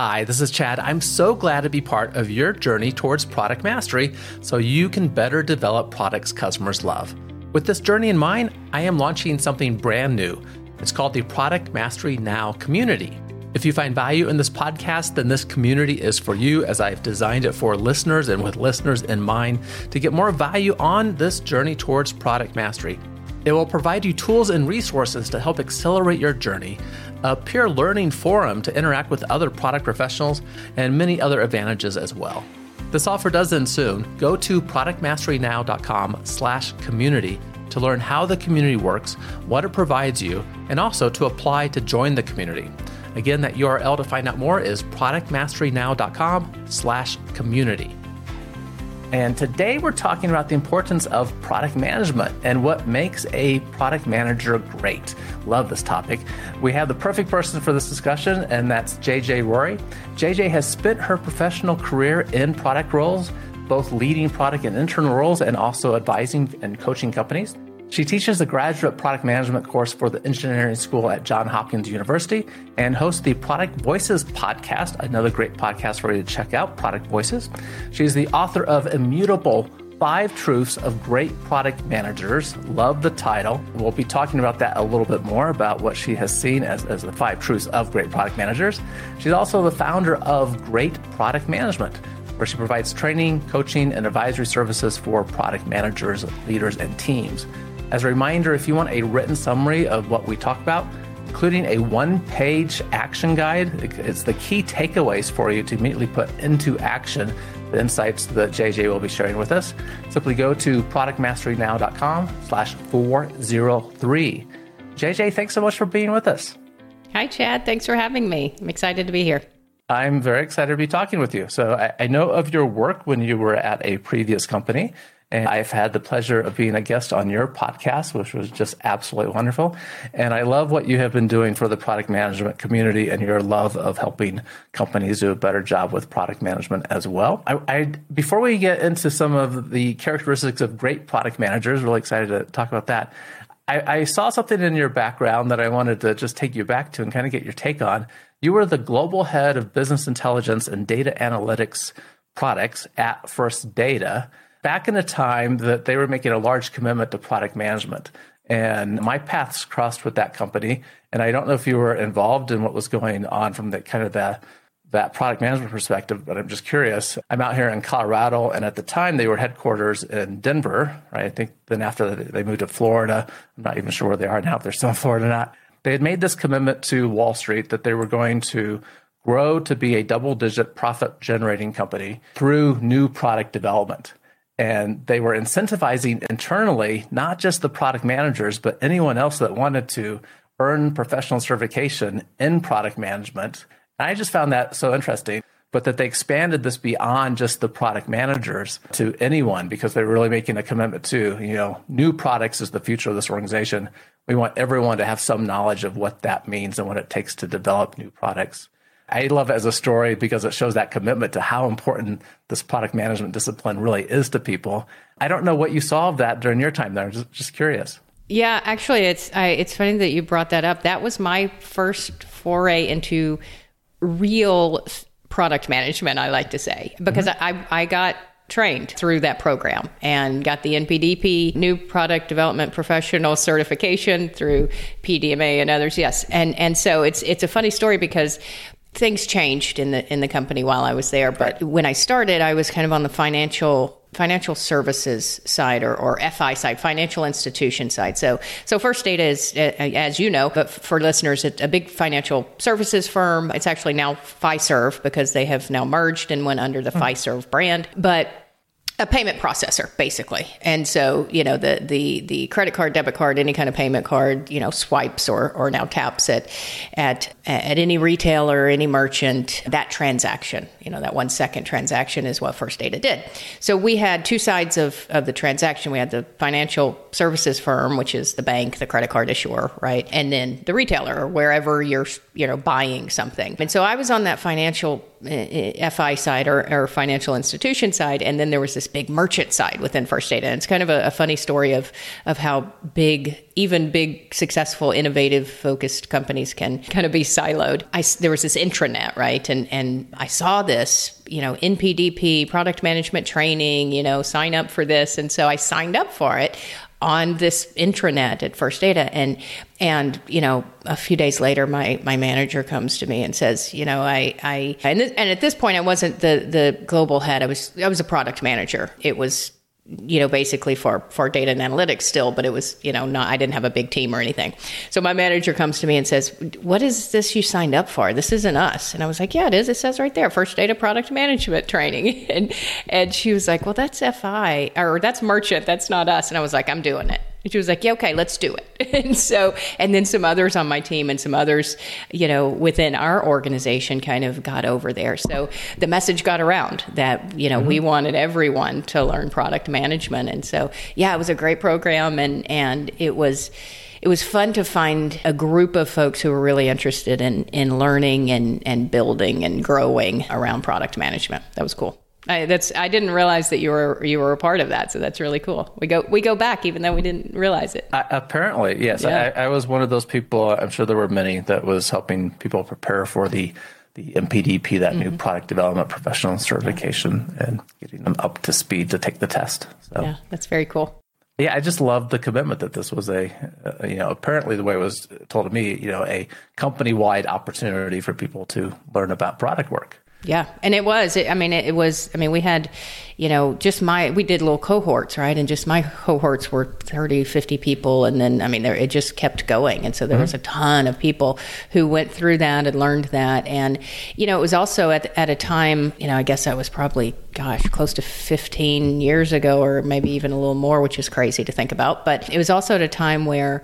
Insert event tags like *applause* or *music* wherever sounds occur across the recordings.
Hi, this is Chad. I'm so glad to be part of your journey towards product mastery so you can better develop products customers love. With this journey in mind, I am launching something brand new. It's called the Product Mastery Now Community. If you find value in this podcast, then this community is for you as I've designed it for listeners and with listeners in mind to get more value on this journey towards product mastery. It will provide you tools and resources to help accelerate your journey, a peer learning forum to interact with other product professionals, and many other advantages as well. This offer does end soon. Go to productmasterynow.com slash community to learn how the community works, what it provides you, and also to apply to join the community. Again, that URL to find out more is productmasterynow.com slash community. And today we're talking about the importance of product management and what makes a product manager great. Love this topic. We have the perfect person for this discussion, and that's JJ Rorie. JJ has spent her professional career in product roles, both leading product and internal roles, and also advising and coaching companies. She teaches the graduate product management course for the engineering school at Johns Hopkins University and hosts the Product Voices podcast, another great podcast for you to check out, Product Voices. She's the author of Immutable Five Truths of Great Product Managers. Love the title. We'll be talking about that a little bit more about what she has seen as, as the five truths of great product managers. She's also the founder of Great Product Management where she provides training, coaching, and advisory services for product managers, leaders, and teams. As a reminder, if you want a written summary of what we talk about, including a one page action guide, it's the key takeaways for you to immediately put into action the insights that JJ will be sharing with us. Simply go to productmasterynow.com slash 403. JJ, thanks so much for being with us. Hi, Chad. Thanks for having me. I'm excited to be here. I'm very excited to be talking with you. So I, I know of your work when you were at a previous company. And I've had the pleasure of being a guest on your podcast, which was just absolutely wonderful. And I love what you have been doing for the product management community and your love of helping companies do a better job with product management as well. I, I before we get into some of the characteristics of great product managers, really excited to talk about that. I, I saw something in your background that I wanted to just take you back to and kind of get your take on. You were the global head of business intelligence and data analytics products at First Data back in a time that they were making a large commitment to product management. And my paths crossed with that company. And I don't know if you were involved in what was going on from the kind of the that product management perspective, but I'm just curious. I'm out here in Colorado, and at the time they were headquarters in Denver, right? I think then after they moved to Florida, I'm not even sure where they are now, if they're still in Florida or not. They had made this commitment to Wall Street that they were going to grow to be a double digit profit generating company through new product development. And they were incentivizing internally, not just the product managers, but anyone else that wanted to earn professional certification in product management. And I just found that so interesting. But that they expanded this beyond just the product managers to anyone because they're really making a commitment to, you know, new products is the future of this organization. We want everyone to have some knowledge of what that means and what it takes to develop new products. I love it as a story because it shows that commitment to how important this product management discipline really is to people. I don't know what you saw of that during your time there. Just, just curious. Yeah, actually, it's I, it's funny that you brought that up. That was my first foray into real product management. I like to say because mm-hmm. I I got trained through that program and got the NPDP new product development professional certification through PDMA and others yes and and so it's it's a funny story because things changed in the in the company while I was there. But when I started, I was kind of on the financial financial services side or, or FI side, financial institution side. So, so First Data is, as you know, but for listeners, it's a big financial services firm. It's actually now Fiserv because they have now merged and went under the mm-hmm. Fiserv brand. But a payment processor basically. And so you know the the the credit card debit card any kind of payment card you know swipes or or now taps at at at any retailer any merchant that transaction you know that one second transaction is what first data did. So we had two sides of of the transaction. We had the financial services firm which is the bank the credit card issuer right? And then the retailer or wherever you're you know buying something. And so i was on that financial uh, FI side or, or, financial institution side, and then there was this big merchant side within First Data. And it's kind of a, a funny story of of how big, even big, successful, innovative, focused companies can kind of be siloed. I, there was this intranet, right, and and I saw this, you know, NPDP, product management training, you know, sign up for this, and so I signed up for it on this intranet at First Data, and and you know a few days later, my my manager comes to me and says, you know, I I and, th- and at this point, I wasn't the the global head. I was I was a product manager. It was you know, basically for, for data and analytics still, but it was, you know, not, I didn't have a big team or anything. So my manager comes to me and says, what is this you signed up for? This isn't us. And I was like, yeah, it is. It says right there, first data product management training. *laughs* And, and she was like, well, that's FI or that's merchant. That's not us. And I was like, I'm doing it. And she was like, yeah, okay, let's do it. *laughs* and so, and then some others on my team and some others, you know, within our organization kind of got over there. So the message got around that, you know, mm-hmm. we wanted everyone to learn product management. And so, yeah, it was a great program and, and it was, it was fun to find a group of folks who were really interested in, in learning and, and building and growing around product management. That was cool. I, that's I didn't realize that you were you were a part of that, so that's really cool. We go we go back even though we didn't realize it. Uh, apparently, yes. Yeah. I, I, was one of those people. I'm sure there were many that was helping people prepare for the the NPDP, that mm-hmm. new product development professional certification, yeah. and getting them up to speed to take the test. So. Yeah, that's very cool. Yeah, I just love the commitment that this was a, uh, you know, apparently the way it was told to me, you know, a company wide opportunity for people to learn about product work. Yeah, and it was. It, I mean, it, it, was. I mean, we had, you know, just my. We did little cohorts, right? And just my cohorts were 30, 50 people, and then I mean, there, it just kept going, and so there mm-hmm. was a ton of people who went through that and learned that, and you know, it was also at at a time, you know, I guess that was probably, gosh, close to fifteen years ago, or maybe even a little more, which is crazy to think about, but it was also at a time where,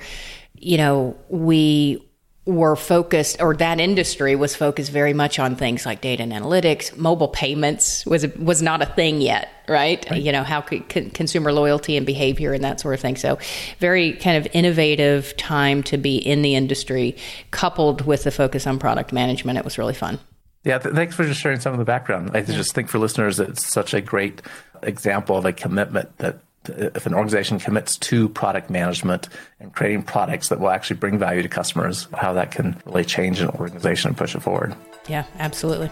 you know, we were focused or that industry was focused very much on things like data and analytics. Mobile payments was was not a thing yet right, right. you know how could consumer loyalty and behavior and that sort of thing. So very kind of innovative time to be in the industry coupled with the focus on product management. It was really fun. Yeah th- thanks for just sharing some of the background. I just think for listeners it's such a great example of a commitment that if an organization commits to product management and creating products that will actually bring value to customers, how that can really change an organization and push it forward. Yeah, absolutely.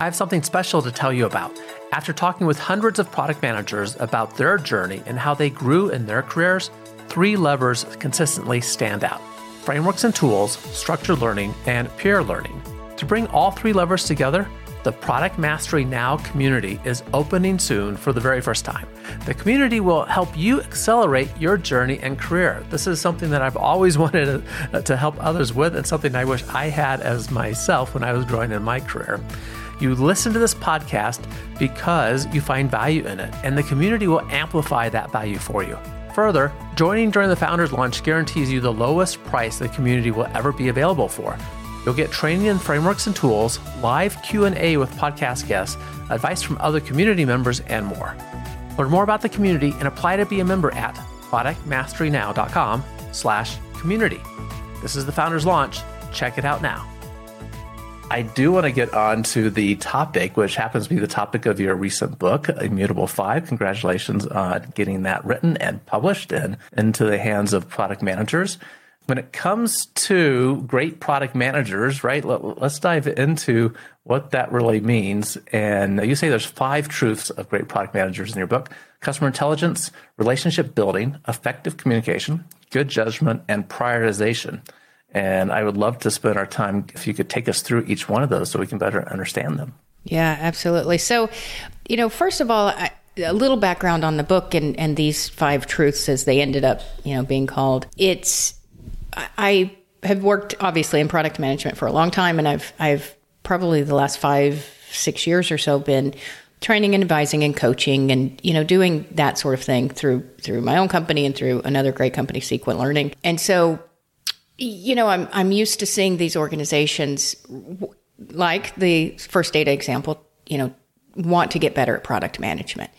I have something special to tell you about. After talking with hundreds of product managers about their journey and how they grew in their careers, three levers consistently stand out frameworks and tools, structured learning, and peer learning. To bring all three levers together, the Product Mastery Now community is opening soon for the very first time. The community will help you accelerate your journey and career. This is something that I've always *laughs* wanted uh, to, help others with, and something I wish I had as myself when I was growing in my career. You listen to this podcast because you find value in it, and the community will amplify that value for you. Further, joining during the Founders Launch guarantees you the lowest price the community will ever be available for. You'll get training and frameworks and tools, live Q&A with podcast guests, advice from other community members, and more. Learn more about the community and apply to be a member at productmasterynow.com slash community. This is the Founders Launch. Check it out now. I do want to get on to the topic, which happens to be the topic of your recent book, Immutable 5. Congratulations on getting that written and published and into the hands of product managers when it comes to great product managers, right? Let, us dive into what that really means. And you say there's five truths of great product managers in your book customer intelligence, relationship building, effective communication, good judgment, and prioritization. And I would love to spend our time if you could take us through each one of those so we can better understand them. Yeah, absolutely. So, you know, first of all, I, a little background on the book and, and these five truths as they ended up, you know, being called. It's I have worked obviously in product management for a long time, and I've I've probably the last five six years or so been training and advising and coaching and you know doing that sort of thing through through my own company and through another great company Sequent Learning. And so you know I'm I'm used to seeing these organizations like the first data example, you know, want to get better at product management.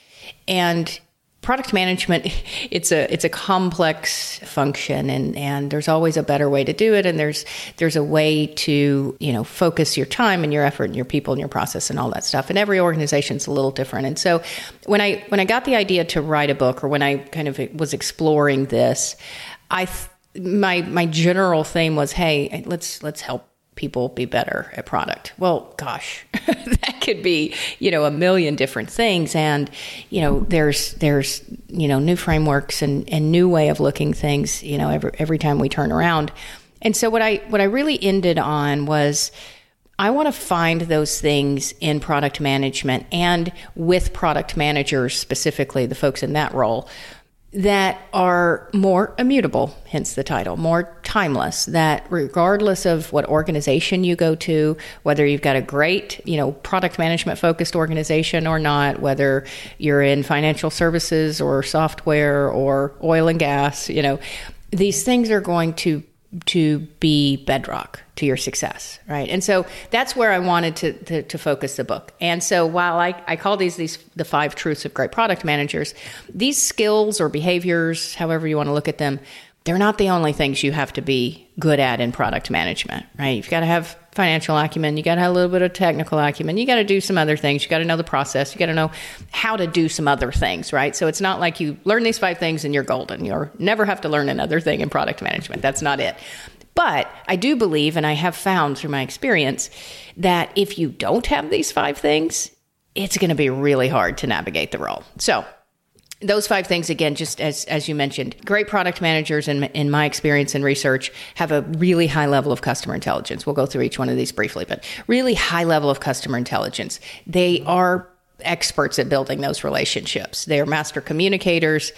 And product management it's a it's a complex function and and there's always a better way to do it. And there's there's a way to you know focus your time and your effort and your people and your process and all that stuff. And every organization's a little different. And so when i when i got the idea to write a book or when i kind of was exploring this i my my general theme was hey let's let's help people be better at product. Well, gosh, *laughs* that could be, you know, a million different things. And, you know, there's, there's, you know, new frameworks and, and new way of looking things, you know, every, every time we turn around. And so what I, what I really ended on was, I want to find those things in product management and with product managers, specifically the folks in that role, that are more immutable, hence the title, more timeless, that regardless of what organization you go to, whether you've got a great, you know, product management focused organization or not, whether you're in financial services or software or oil and gas, you know, these things are going to to be bedrock to your success, right? And so that's where I wanted to, to, to, focus the book. And so while I, I call these these the five truths of great product managers, these skills or behaviors, however you want to look at them, they're not the only things you have to be good at in product management, right? You've got to have financial acumen, you got to have a little bit of technical acumen, you got to do some other things, you got to know the process, you got to know how to do some other things, right? So it's not like you learn these five things and you're golden. You'll never have to learn another thing in product management. That's not it. But I do believe, and I have found through my experience, that if you don't have these five things, it's going to be really hard to navigate the role. So those five things again just as as you mentioned great product managers in, in my experience and research have a really high level of customer intelligence. We'll go through each one of these briefly but really high level of customer intelligence. They are experts at building those relationships. They're master communicators.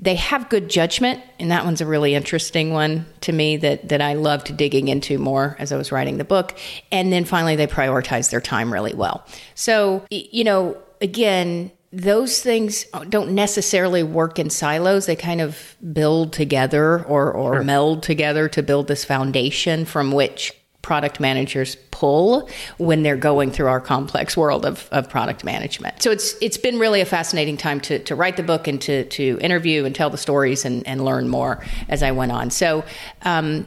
They have good judgment and that one's a really interesting one to me that that I loved digging into more as I was writing the book. And then finally they prioritize their time really well. So you know again those things don't necessarily work in silos. They kind of build together or, or sure. meld together to build this foundation from which product managers pull when they're going through our complex world of, of product management. So it's it's been really a fascinating time to, to write the book and to, to interview and tell the stories and, and learn more as I went on. So um,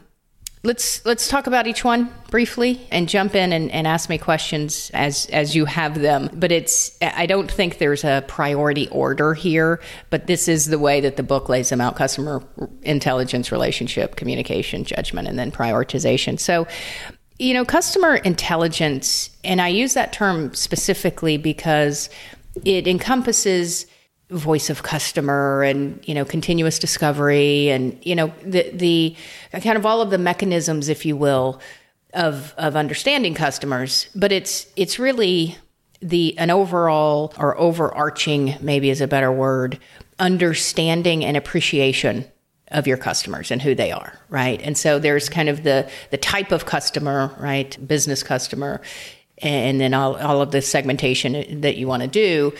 let's let's talk about each one briefly and jump in and, and ask me questions as as you have them. But it's i don't think there's a priority order here but this is the way that the book lays them out customer intelligence relationship communication judgment and then prioritization. So you know customer intelligence and i use that term specifically because it encompasses voice of customer and you know continuous discovery and you know the the kind of all of the mechanisms if you will of of understanding customers. But it's it's really the an overall or overarching maybe is a better word understanding and appreciation of your customers and who they are right? And so there's kind of the the type of customer right? Business customer and then all, all of the segmentation that you want to do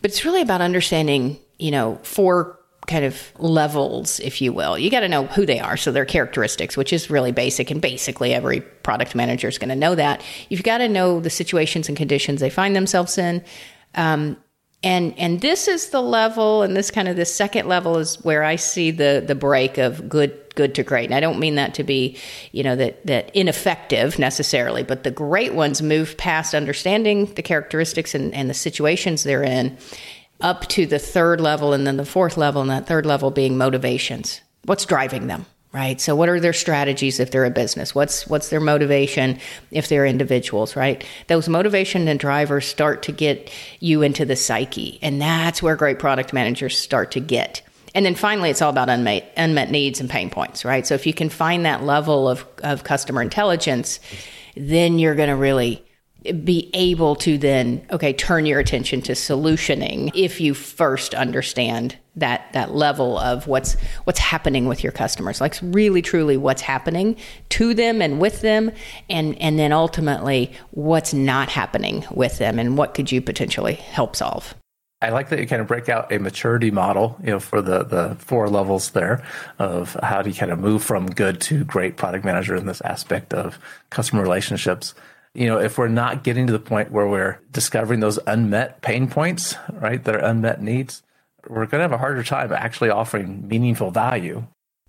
but it's really about understanding, you know, four kind of levels, if you will. You got to know who they are, so their characteristics, which is really basic, and basically every product manager is going to know that. You've got to know the situations and conditions they find themselves in. Um, and and this is the level and this kind of the second level is where i see the the break of good good to great. And i don't mean that to be you know that that ineffective necessarily but the great ones move past understanding the characteristics and, and the situations they're in up to the third level and then the fourth level and that third level being motivations. What's driving them right? So what are their strategies if they're a business? What's what's their motivation if they're individuals right? Those motivation and drivers start to get you into the psyche. And that's where great product managers start to get and then finally it's all about unmet unmet needs and pain points right? So if you can find that level of of customer intelligence then you're going to really be able to then okay turn your attention to solutioning if you first understand that that level of what's what's happening with your customers like really truly what's happening to them and with them and and then ultimately what's not happening with them and what could you potentially help solve I like that you kind of break out a maturity model, you know, for the the four levels there of how do you kind of move from good to great product manager in this aspect of customer relationships you know, if we're not getting to the point where we're discovering those unmet pain points, right, that are unmet needs, we're going to have a harder time actually offering meaningful value.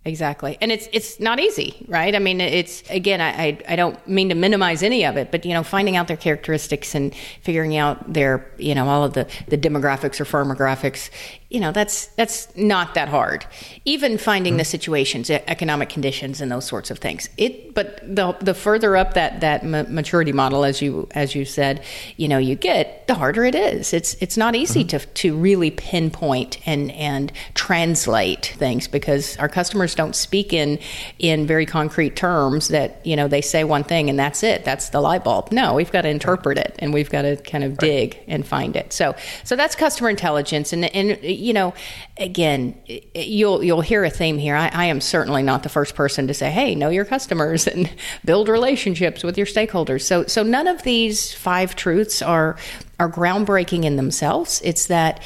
Exactly. And it's it's not easy, right? I mean, it's again, I, I, don't mean to minimize any of it, but you know, finding out their characteristics and figuring out their you know all of the the demographics or firmographics you know that's that's not that hard. Even finding the situations economic conditions and those sorts of things. It but the the further up that that maturity model as you as you said you know you get the harder it is. It's it's not easy mm-hmm. to to really pinpoint and and translate things because our customers don't speak in in very concrete terms that you know they say one thing and that's it. That's the light bulb. No we've got to interpret it and we've got to kind of dig and find it. So so that's customer intelligence and and you know, again, you'll you'll hear a theme here. I, I, am certainly not the first person to say, "Hey, know your customers and *laughs* build relationships with your stakeholders." So, so none of these five truths are are groundbreaking in themselves. It's that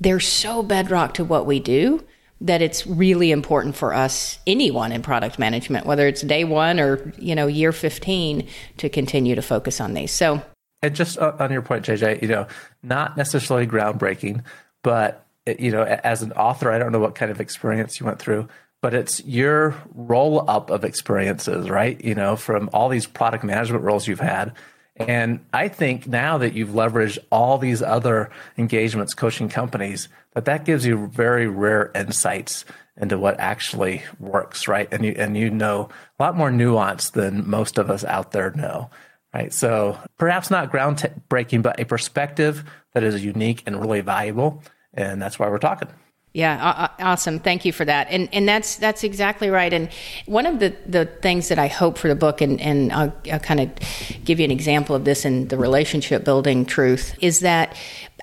they're so bedrock to what we do that it's really important for us anyone in product management whether it's day 1 or you know year 15 to continue to focus on these so and just uh, on your point jj you know not necessarily groundbreaking but Uh, you know, as an author, I don't know what kind of experience you went through, but it's your roll up of experiences, right? You know, from all these product management roles you've had. And I think now that you've leveraged all these other engagements coaching companies, that that gives you very rare insights into what actually works, right? And you and you know a lot more nuance than most of us out there know, right? So perhaps not groundbreaking, but a perspective that is unique and really valuable and that's why we're talking. Yeah, awesome. Thank you for that. And and that's that's exactly right. And one of the, the things that I hope for the book, and, and I'll, I'll kind of give you an example of this in the relationship building truth, is that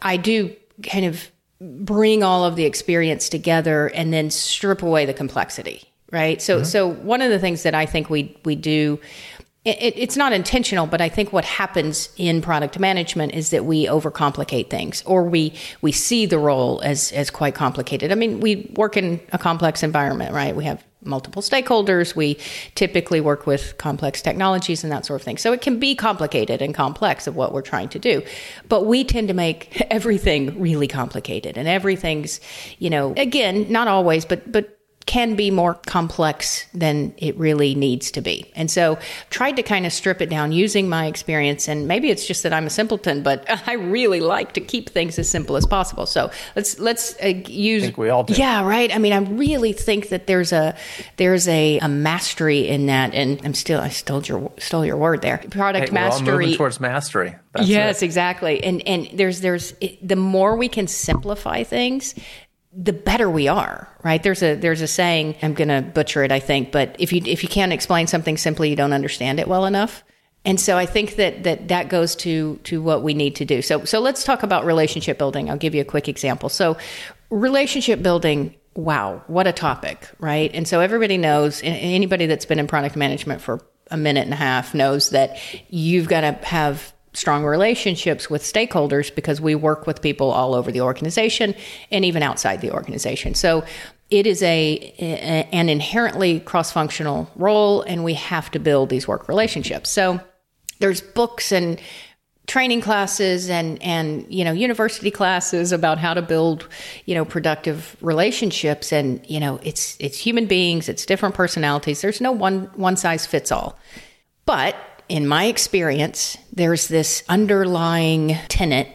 I do kind of bring all of the experience together and then strip away the complexity. Right. So mm-hmm. so one of the things that I think we we do it, it's not intentional, but I think what happens in product management is that we overcomplicate things, or we we see the role as as quite complicated. I mean, we work in a complex environment, right? We have multiple stakeholders. We typically work with complex technologies and that sort of thing. So it can be complicated and complex of what we're trying to do. But we tend to make *laughs* everything really complicated and everything's, you know, again, not always, but but can be more complex than it really needs to be. And so tried to kind of strip it down using my experience and maybe it's just that I'm a simpleton, but *laughs* I really like to keep things as simple as possible. So let's let's uh, use I think we all do. Yeah, right. I mean, I really think that there's a there's a, a mastery in that and I'm still I stole your stole your word there. Product hey, mastery towards mastery. That's yes, it. exactly. And and there's there's the more we can simplify things, the better we are, right? There's a there's a saying. I'm going to butcher it, I think, but if you if you can't explain something simply, you don't understand it well enough. And so I think that that that goes to to what we need to do. So so let's talk about relationship building. I'll give you a quick example. So relationship building. Wow, what a topic, right? And so everybody knows. Anybody that's been in product management for a minute and a half knows that you've got to have strong relationships with stakeholders because we work with people all over the organization and even outside the organization. So it is a, a an inherently cross-functional role and we have to build these work relationships. So there's books and training classes and and you know university classes about how to build you know productive relationships and you know it's it's human beings it's different personalities there's no one one size fits all but in my experience, there's this underlying tenet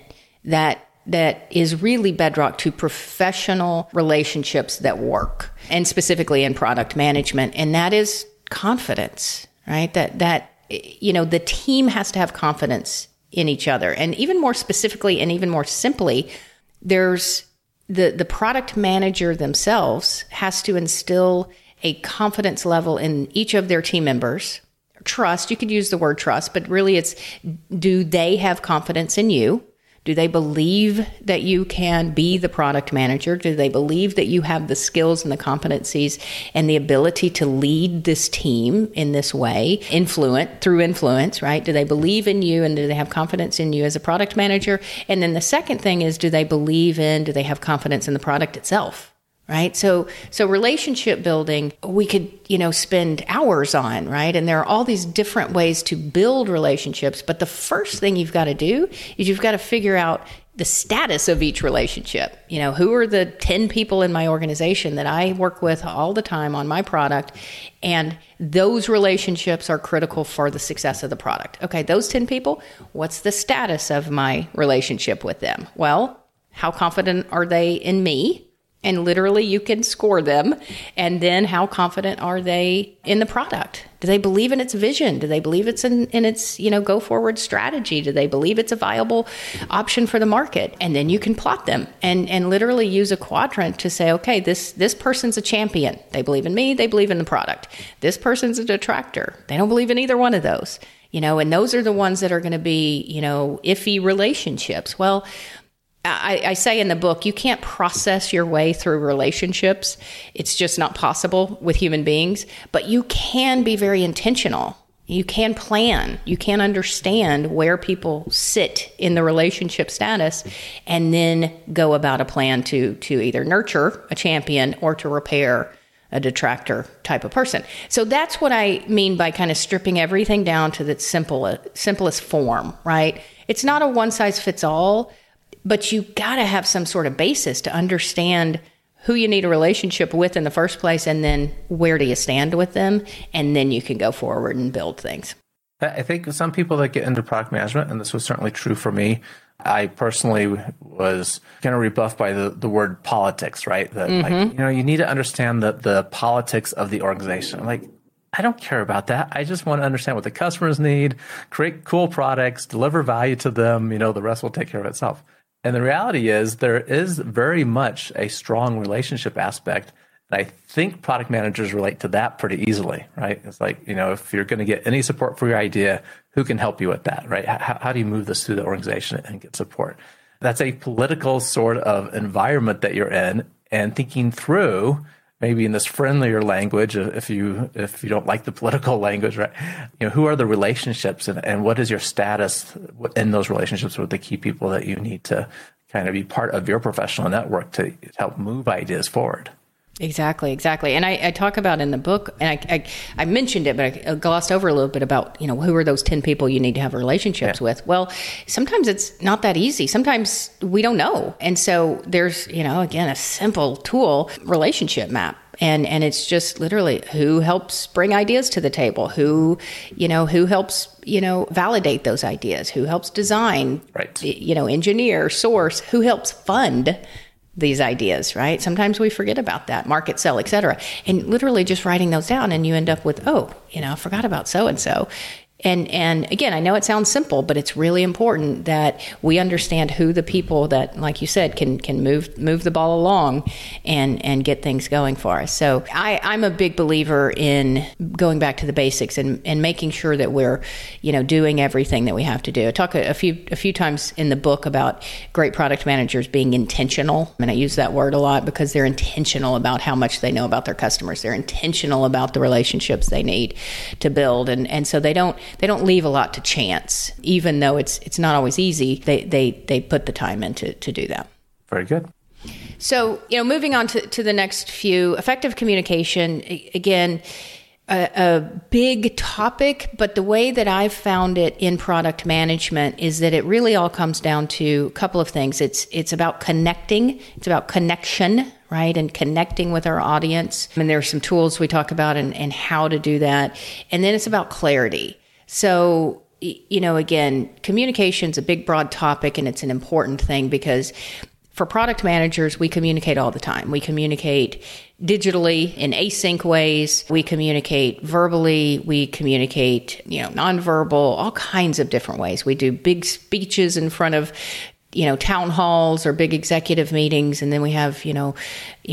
that that is really bedrock to professional relationships that work and specifically in product management and that is confidence right? That that you know the team has to have confidence in each other. And even more specifically and even more simply there's the the product manager themselves has to instill a confidence level in each of their team members trust, you could use the word trust, but really it's do they have confidence in you? Do they believe that you can be the product manager? Do they believe that you have the skills and the competencies and the ability to lead this team in this way, influence through influence, right? Do they believe in you and do they have confidence in you as a product manager? And then the second thing is do they believe in, do they have confidence in the product itself? Right so so relationship building we could you know spend hours on right and there are all these different ways to build relationships but the first thing you've got to do is you've got to figure out the status of each relationship. You know, who are the 10 people in my organization that I work with all the time on my product? And those relationships are critical for the success of the product. Okay, those 10 people, what's the status of my relationship with them? Well, how confident are they in me? And literally you can score them. And then how confident are they in the product? Do they believe in its vision? Do they believe it's in, in its you know go forward strategy? Do they believe it's a viable option for the market? And then you can plot them. And and literally use a quadrant to say okay this this person's a champion. They believe in me. They believe in the product. This person's a detractor. They don't believe in either one of those. You know and those are the ones that are going to be you know iffy relationships. Well I, I, say in the book, you can't process your way through relationships. It's just not possible with human beings, but you can be very intentional. You can plan. You can understand where people sit in the relationship status and then go about a plan to, to either nurture a champion or to repair a detractor type of person. So that's what I mean by kind of stripping everything down to the simple, simplest form, right? It's not a one size fits all but you got to have some sort of basis to understand who you need a relationship with in the first place and then where do you stand with them and then you can go forward and build things i think some people that get into product management and this was certainly true for me i personally was kind of rebuffed by the, the word politics right that mm-hmm. like, you know you need to understand the, the politics of the organization like I don't care about that. I just want to understand what the customers need, create cool products, deliver value to them. You know, the rest will take care of itself. And the reality is, there is very much a strong relationship aspect. And I think product managers relate to that pretty easily, right? It's like, you know, if you're going to get any support for your idea, who can help you with that, right? How, how do you move this through the organization and get support? That's a political sort of environment that you're in and thinking through maybe in this friendlier language uh, if you if you don't like the political *laughs* language right? You know who are the relationships and, and what is your status in those relationships with the key people that you need to kind of be part of your professional network to help move ideas forward Exactly, exactly. And I, I, talk about in the book, and I, I, I, mentioned it, but I glossed over a little bit about, you know, who are those 10 people you need to have relationships yeah. with? Well, sometimes it's not that easy. Sometimes we don't know. And so there's, you know, again, a simple tool, relationship map. And, and it's just literally who helps bring ideas to the table, who, you know, who helps, you know, validate those ideas, who helps design, right. you know, engineer, source, who helps fund these ideas, right? Sometimes we forget about that, market, sell, etc. And literally just writing those down and you end up with, oh, you know, I forgot about so and so and and again i know it sounds simple but it's really important that we understand who the people that like you said can can move move the ball along and and get things going for us. So i i'm a big believer in going back to the basics and and making sure that we're you know doing everything that we have to do. I talk a, a few a few times in the book about great product managers being intentional and i use that word a lot because they're intentional about how much they know about their customers. They're intentional about the relationships they need to build. And and so they don't they don't leave a lot to chance, even though it's it's not always easy. They they they put the time in to, to do that. Very good. So you know, moving on to, to the next few, effective communication again. A, a, big topic, but the way that I've found it in product management is that it really all comes down to a couple of things. It's it's about connecting. It's about connection right? And connecting with our audience. And there are some tools we talk about and, and how to do that. And then it's about clarity. So, you know, again, communication is a big, broad topic and it's an important thing because for product managers, we communicate all the time. We communicate digitally in async ways. We communicate verbally. We communicate, you know, nonverbal, all kinds of different ways. We do big speeches in front of you know town halls or big executive meetings and then we have you know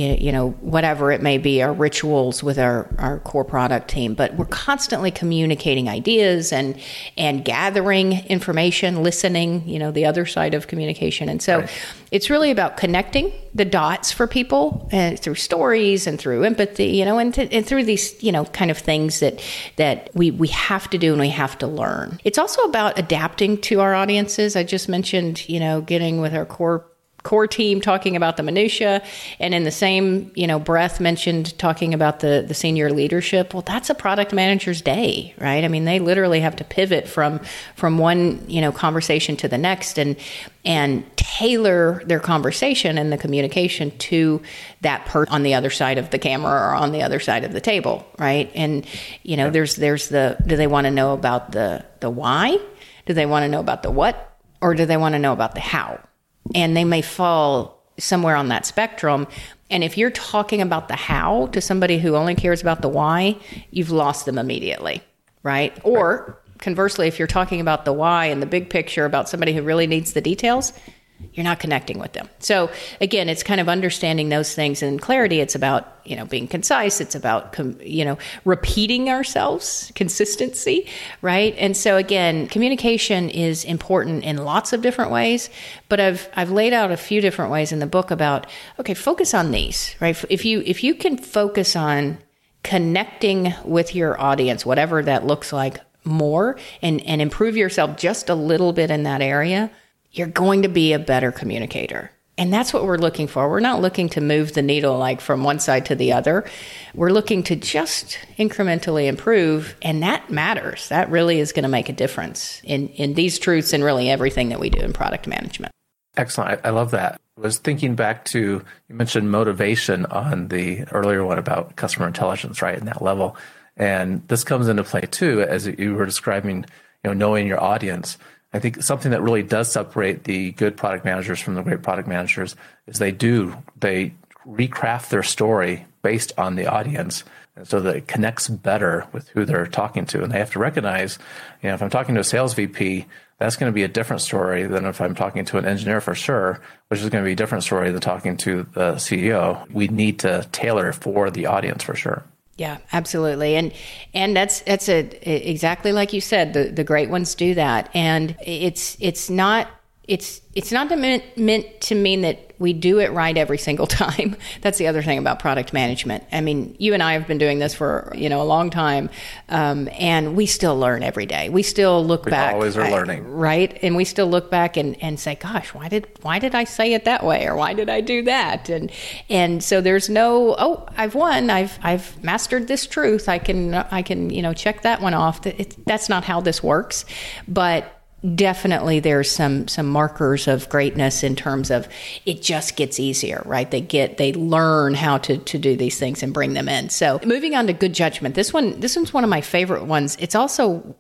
you know whatever it may be our rituals with our our core product team. But we're constantly communicating ideas and and gathering information listening you know the other side of communication. And so right. it's really about connecting the dots for people and through stories and through empathy you know and, to, and through these you know kind of things that that we we have to do and we have to learn. It's also about adapting to our audiences. I just mentioned you know getting with our core core team talking about the minutia and in the same you know breath mentioned talking about the the senior leadership well that's a product manager's day right i mean they literally have to pivot from from one you know conversation to the next and and tailor their conversation and the communication to that person on the other side of the camera or on the other side of the table, right? And you know, there's there's the do they want to know about the the why? Do they want to know about the what? Or do they want to know about the how? And they may fall somewhere on that spectrum. And if you're talking about the how to somebody who only cares about the why, you've lost them immediately, right? Or conversely, if you're talking about the why and the big picture about somebody who really needs the details, you're not connecting with them. So again, it's kind of understanding those things and clarity. It's about, you know, being concise. It's about, you know, repeating ourselves, consistency, right? And so again, communication is important in lots of different ways, but I've, I've laid out a few different ways in the book about, okay, focus on these, right? If you, if you can focus on connecting with your audience, whatever that looks like more and, and improve yourself just a little bit in that area, you're going to be a better communicator. And that's what we're looking for. We're not looking to move the needle like from one side to the other. We're looking to just incrementally improve. And that matters. That really is going to make a difference in, in these truths and really everything that we do in product management. Excellent. I, I love that. I was thinking back to, you mentioned motivation on the earlier one about customer intelligence, right? And that level. And this comes into play too, as you were describing, you know, knowing your audience I think something that really does separate the good product managers from the great product managers is they do they recraft their story based on the audience and so that it connects better with who they're talking to. And they have to recognize you know if i'm talking to a sales vp that's going to be a different story than if i'm talking to an engineer for sure which is going to be a different story than talking to the ceo we need to tailor for the audience for sure yeah, absolutely. And and that's that's a exactly like you said, the the great ones do that. And it's it's not it's it's not meant, meant to mean that we do it right every single *laughs* time. That's the other thing about product management. I mean, you and I have been doing this for you know a long time, um, and we still learn every day. We still look we back. Always are learning, right? And we still look back and, and say, "Gosh, why did why did I say it that way, or why did I do that?" And and so there's no, "Oh, I've won. I've I've mastered this truth. I can I can you know check that one off." It, that's not how this works, but definitely there's some some markers of greatness in terms of it just gets easier right? They get they learn how to to do these things and bring them in. So moving on to good judgment this one this one's one of my favorite ones. It's also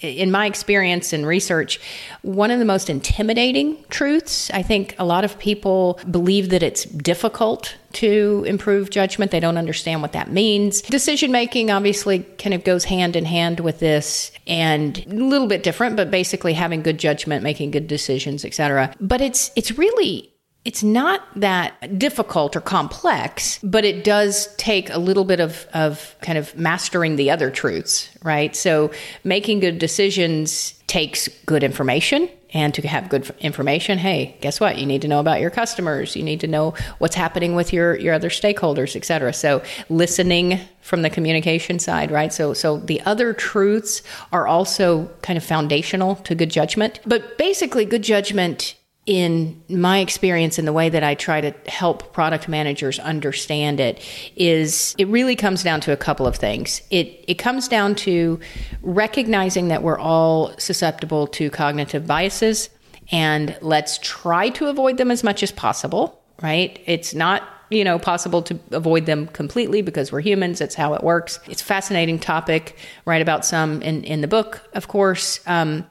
in my experience and research, one of the most intimidating truths. I think a lot of people believe that it's difficult to improve judgment. They don't understand what that means. Decision making obviously kind of goes hand in hand with this and a little bit different, but basically having good judgment, making good decisions, etc. But it's it's really it's not that difficult or complex, but it does take a little bit of, of kind of mastering the other truths, right? So making good decisions takes good information. And to have good information, hey, guess what? You need to know about your customers. You need to know what's happening with your, your other stakeholders, et cetera. So listening from the communication side, right? So so the other truths are also kind of foundational to good judgment. But basically good judgment in my experience and the way that I try to help product managers understand it is it really comes down to a couple of things. It it comes down to recognizing that we're all susceptible to cognitive biases and let's try to avoid them as much as possible, right? It's not you know possible to avoid them completely because we're humans that's how it works it's a fascinating topic write about some in, in the book of course um,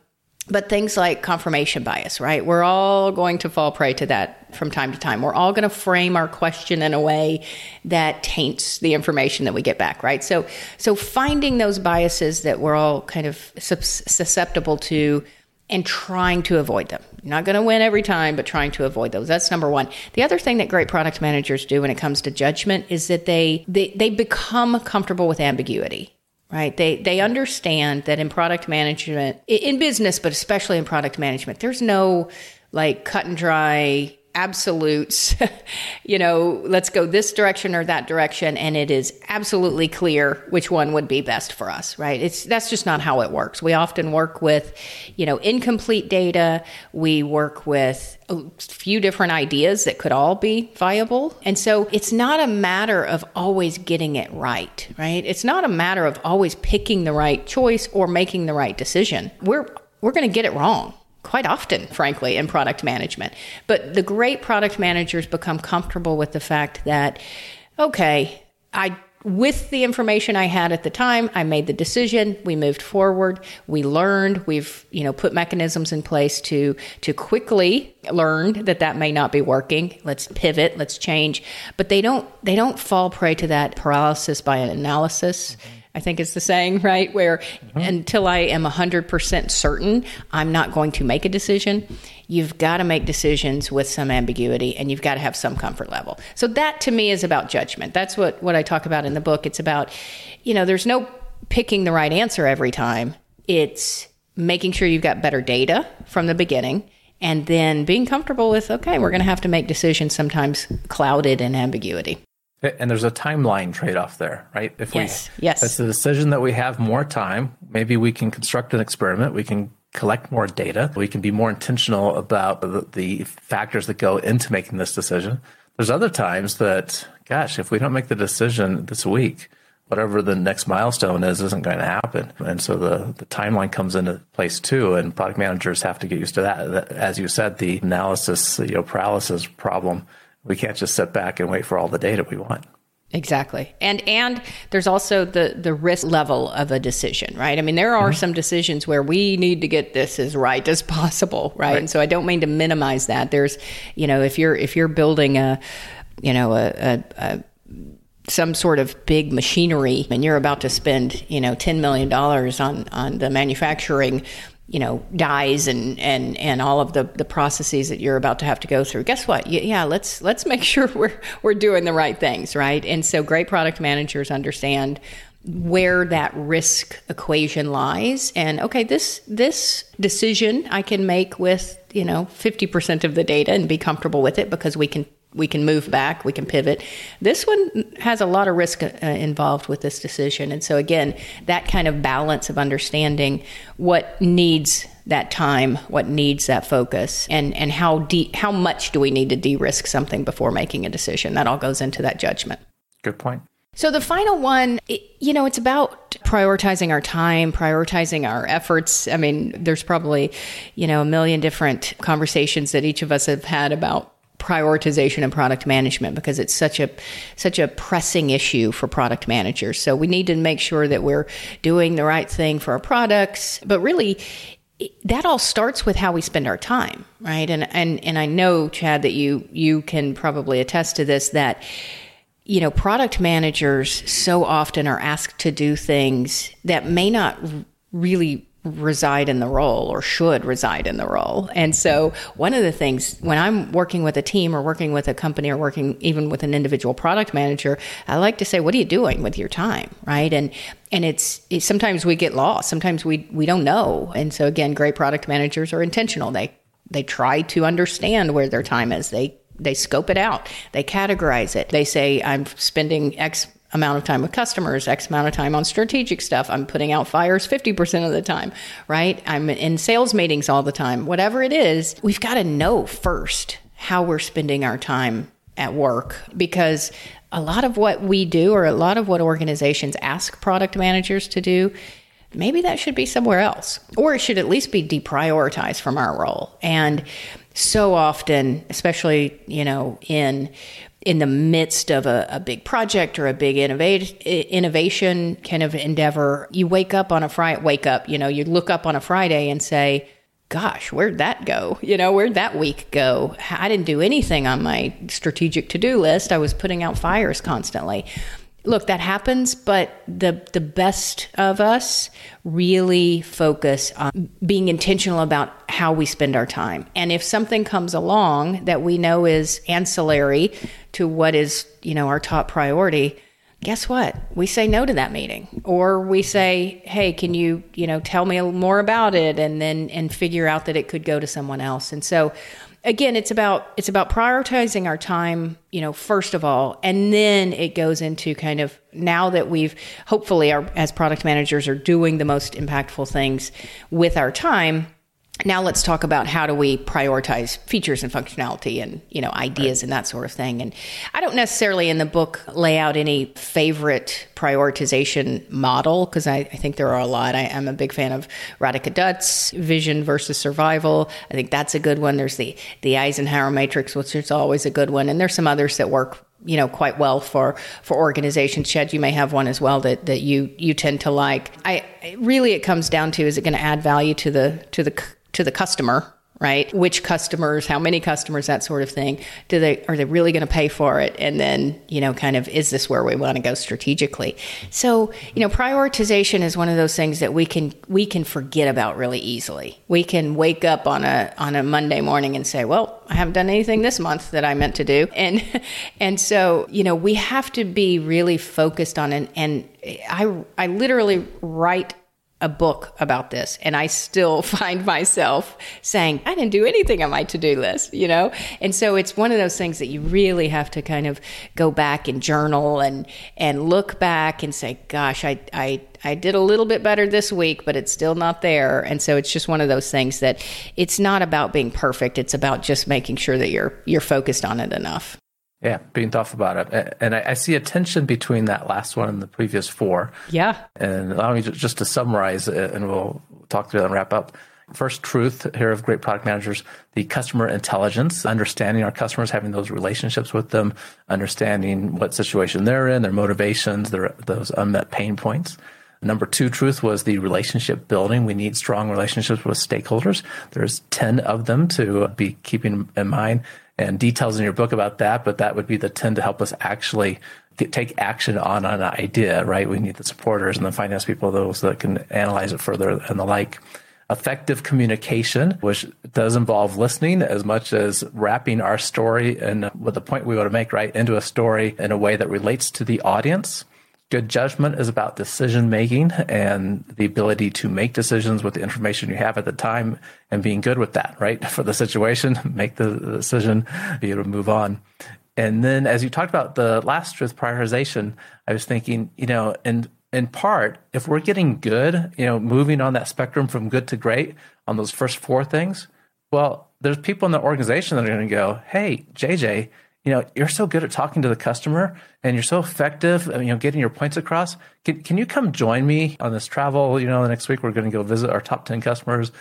but things like confirmation bias, right? We're all going to fall prey to that from time to time. We're all going to frame our question in a way that taints the information that we get back, right? So, so finding those biases that we're all kind of susceptible to and trying to avoid them. You're not going to win every time, but trying to avoid those. That's number one. The other thing that great product managers do when it comes to judgment is that they, they, they become comfortable with ambiguity right? They they understand that in product management in business but especially in product management there's no like cut and dry absolutes *laughs* you know let's go this direction or that direction and it is absolutely clear which one would be best for us right? It's that's just not how it works. We often work with you know incomplete data. We work with a few different ideas that could all be viable. And so it's not a matter of always getting it right right? It's not a matter of always picking the right choice or making the right decision. We're we're going to get it wrong quite often, frankly, in product management. But the great product managers become comfortable with the fact that, okay, I with the information I had at the time, I made the decision. We moved forward. We learned. We've you know put mechanisms in place to to quickly learn that that may not be working. Let's pivot. Let's change. But they don't they don't fall prey to that paralysis by an analysis. Mm-hmm I think is the saying, right? Where mm-hmm. until I am 100% certain I'm not going to make a decision, you've got to make decisions with some ambiguity and you've got to have some comfort level. So that to me is about judgment. That's what, what I talk about in the book. It's about, you know, there's no picking the right answer every time. It's making sure you've got better data from the beginning and then being comfortable with, okay, we're going to have to make decisions sometimes clouded in ambiguity. And there's a timeline trade off there, right? If yes, we, yes. It's a decision that we have more time. Maybe we can construct an experiment. We can collect more data. We can be more intentional about the, the factors that go into making this decision. There's other times that, gosh, if we don't make the decision this week, whatever the next milestone is isn't going to happen. And so the, the timeline comes into place too. And product managers have to get used to that. As you said, the analysis, you know, paralysis problem we can't just sit back and wait for all the data we want. Exactly. And and there's also the the risk level of a decision, right? I mean, there are mm-hmm. some decisions where we need to get this as right as possible, right? *laughs* right? And so I don't mean to minimize that. There's, you know, if you're if you're building a, you know, a, a, a some sort of big machinery and you're about to spend, you know, 10 million dollars on on the manufacturing you know dies and and and all of the the processes that you're about to have to go through. Guess what? Yeah let's let's make *laughs* sure we're we're doing the right things right? And so great product managers understand where that risk equation lies. And okay this this decision i can make with you know 50% of the data and be comfortable with it because we can we can move back, we can pivot. This one has a lot of risk uh, involved with this decision. And so, again, that kind of balance of understanding what needs that time, what needs that focus, and, and how, de- how much do we need to de risk something before making a decision? That all goes into that judgment. Good point. So, the final one, you know, it's about prioritizing our time, prioritizing our efforts. I mean, there's probably, you know, a million different conversations that each of us have had about prioritization and product management because it's such a such a pressing issue for product managers. So we need to make sure that we're doing the right thing for our products, but really that all starts with how we spend our time, right? And and and I know Chad that you you can probably attest to this that you know, product managers so often are asked to do things that may not really reside in the role or should reside in the role. And so, one of the things when I'm working with a team or working with a company or working even with an individual product manager, I like to say, "What are you doing with your time?" Right? And and it's, it's sometimes we get lost. Sometimes we we don't know. And so again, great product managers are intentional. They they try to understand where their time is. They they scope it out. They categorize it. They say, I'm spending X amount of time with customers, X amount of time on strategic stuff. I'm putting out fires 50% of the time, right? I'm in sales meetings all the time. Whatever it is, we've got to know first how we're spending our time at work because a lot of what we do or a lot of what organizations ask product managers to do maybe that should be somewhere else or it should at least be deprioritized from our role and so often especially you know in in the midst of a, a big project or a big innovate, innovation kind of endeavor, you wake up on a Friday, wake up, you know, you look up on a Friday and say, gosh, where'd that go? You know, where'd that week go? I didn't do anything on my strategic to do list. I was putting out fires constantly look, that happens, but the the best of us really focus on being intentional about how we spend our time. And if something comes along that we know is ancillary to what is, you know, our top priority, guess what? We say no to that meeting. Or we say, "Hey, can you, you know, tell me more about it?" and then and figure out that it could go to someone else. And so again it's about it's about prioritizing our time you know first of all and then it goes into kind of now that we've hopefully our as product managers are doing the most impactful things with our time now let's talk about how do we prioritize features and functionality and you know ideas right. and that sort of thing. And i don't necessarily in the book lay out any favorite prioritization model because I, I, think there are a lot. I, am a big fan of radhika dutt's vision versus survival. I think that's a good one. There's the the eisenhower matrix which is always a good one. And there's some others that work you know quite well for for organizations. Chad you may have one as well that that you you tend to like. I really it comes down to is it going to add value to the to the to the customer right? Which customers how many customers that sort of thing. Do they are they really going to pay for it? And then you know kind of is this where we want to go strategically? So you know prioritization is one of those things that we can we can forget about really easily. We can wake up on a on a monday morning and say well i haven't done anything this month that i meant to do. And *laughs* and so you know we have to be really focused on it. And i i literally write a book about this and I still *laughs* find myself saying, I didn't do anything on my to do list, you know? And so it's one of those things that you really have to kind of go back and journal and, and look back and say, gosh, I, I, I did a little bit better this week, but it's still not there. And so it's just one of those things that it's not about being perfect. It's about just making sure that you're, you're focused on it enough. Yeah, being thoughtful about it. And I, I, see a tension between that last one and the previous four. Yeah. And allow me just to summarize it, and we'll talk through and wrap up. First truth here of great product managers the customer intelligence, understanding our customers, having those relationships with them, understanding what situation they're in, their motivations, their, those unmet pain points. Number two truth was the relationship building. We need strong relationships with stakeholders. There's 10 of them to be keeping in mind and details in your book about that, but that would be the 10 to help us actually take action on an idea, right? We need the supporters and the finance people, those that can analyze it further and the like. Effective communication, which does involve listening as much as wrapping our story and with the point we want to make, right, into a story in a way that relates to the audience. Good judgment is about decision making and the ability to make decisions with the information you have at the time and being good with that, right? *laughs* For the situation, *laughs* make the decision, be able to move on. And then as you talked about the last truth prioritization, I was thinking, you know, and in part, if we're getting good, you know, moving on that spectrum from good to great on those first four things, well, there's people in the organization that are going to go, "Hey, JJ, you know, you're so good at talking to the customer and you're so effective, uh, you know, getting your points across. Can, can you come join me on this travel? You know, the next week we're going to go visit our top 10 customers.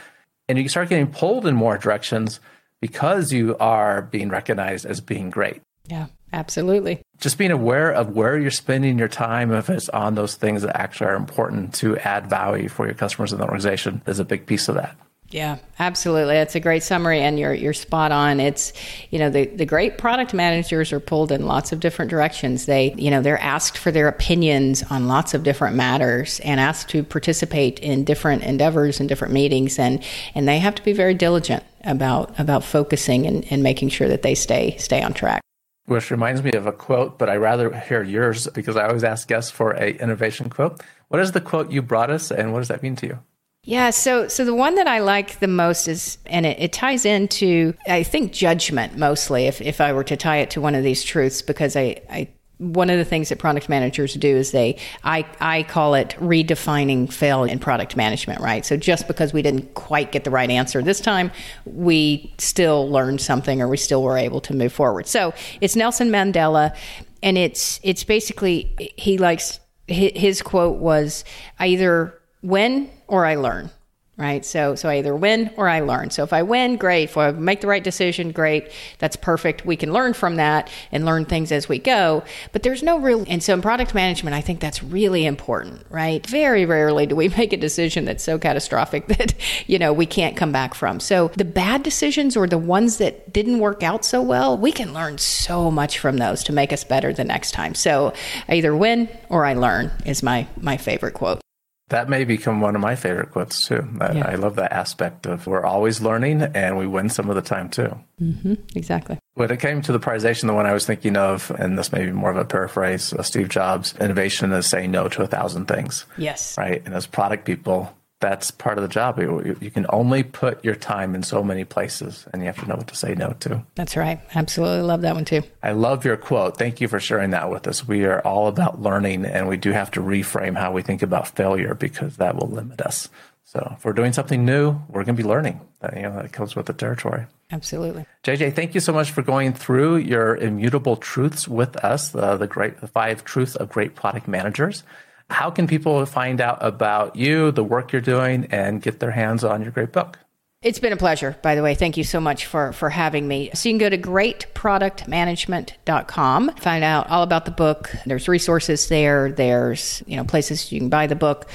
And you start getting pulled in more directions because you are being recognized as being great. Yeah, absolutely. Just being aware of where you're spending your time, if it's on those things that actually are important to add value for your customers in the organization, is a big piece of that. Yeah, absolutely. That's a great summary, and you're you're spot on. It's you know the the great product managers are pulled in lots of different directions. They you know they're asked for their opinions on lots of different matters and asked to participate in different endeavors and different meetings, and and they have to be very diligent about about focusing and, and making sure that they stay stay on track. Which reminds me of a quote, but I rather hear yours because I always ask guests for a innovation quote. What is the quote you brought us, and what does that mean to you? Yeah, so so the one that I like the most is, and it, it, ties into, I think, judgment mostly. If if I were to tie it to one of these truths, because I, I one of the things that product managers do is they, I I call it redefining fail in product management. Right. So just because we didn't quite get the right answer this time, we still learned something, or we still were able to move forward. So it's Nelson Mandela, and it's it's basically he likes his quote was, "I either win or I learn right? So, so I either win or I learn. So if I win, great. If I make the right decision, great. That's perfect. We can learn from that and learn things as we go. But there's no real, and so in product management, I think that's really important, right? Very rarely do we *laughs* make a decision that's so catastrophic *laughs* that, you know, we can't come back from. So the bad decisions or the ones that didn't work out so well, we can learn so much from those to make us better the next time. So I either win or I learn is my, my favorite quote. That may become one of my favorite quotes too. I, yeah. I, love that aspect of we're always learning and we win some of the time too. Mm-hmm. Exactly. When it came to the prioritization, the one I was thinking of, and this may be more of a paraphrase of Steve Jobs, innovation is saying no to a thousand things. Yes. Right. And as product people, that's part of the job. You, you, can only put your time in so many places, and you have to know what to say no to. That's right. Absolutely love that one too. I love your quote. Thank you for sharing that with us. We are all about learning, and we do have to reframe how we think about failure because that will limit us. So, if we're doing something new, we're going to be learning. that, you know, that comes with the territory. Absolutely. JJ, thank you so much for going through your immutable truths with us, the, the great the five truths of great product managers. How can people find out about you, the work you're doing, and get their hands on your great book? It's been a pleasure, by the way. Thank you so much for, for having me. So you can go to greatproductmanagement.com, find out all about the book. There's resources there. There's, you know, places you can buy the book.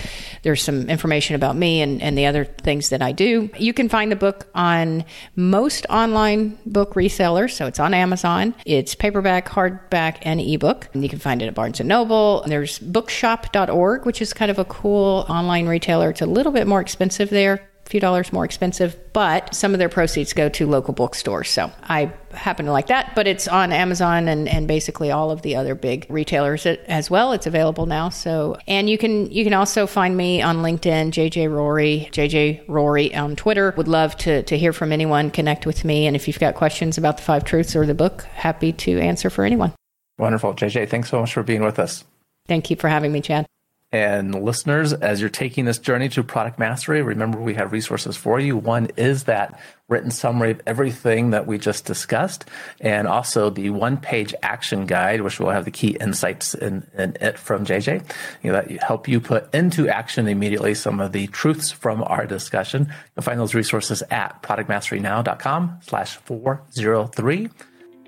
There's some information about me and, and the other things that I do. You can find the book on most online book resellers. So it's on Amazon. It's paperback, hardback, and ebook. And you can find it at Barnes & Noble. There's bookshop.org, which is kind of a cool online retailer. It's a little bit more expensive there few dollars more expensive, but some of their proceeds go to local bookstores. So I happen to like that, but it's on Amazon and, and basically all of the other big retailers as well. It's available now. So, and you can, you can also find me on LinkedIn, JJ Rorie, JJ Rorie on Twitter. Would love to, to hear from anyone, connect with me. And if you've got questions about the five truths or the book, happy to answer for anyone. Wonderful. JJ, thanks so much for being with us. Thank you for having me, Chad. And listeners, as you're taking this journey to product mastery, remember we have resources for you. One is that written summary of everything that we just discussed, and also the one page action guide, which will have the key insights in, in it from JJ you know, that help you put into action immediately some of the truths from our discussion. You'll find those resources at productmasterynow.com slash 403.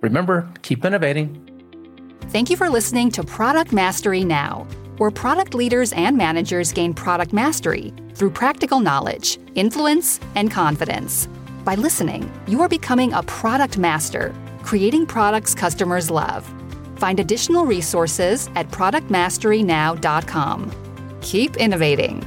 Remember, keep innovating. Thank you for listening to Product Mastery Now where product leaders and managers gain product mastery through practical knowledge, influence, and confidence. By listening, you are becoming a product master, creating products customers love. Find additional resources at productmasterynow.com. Keep innovating.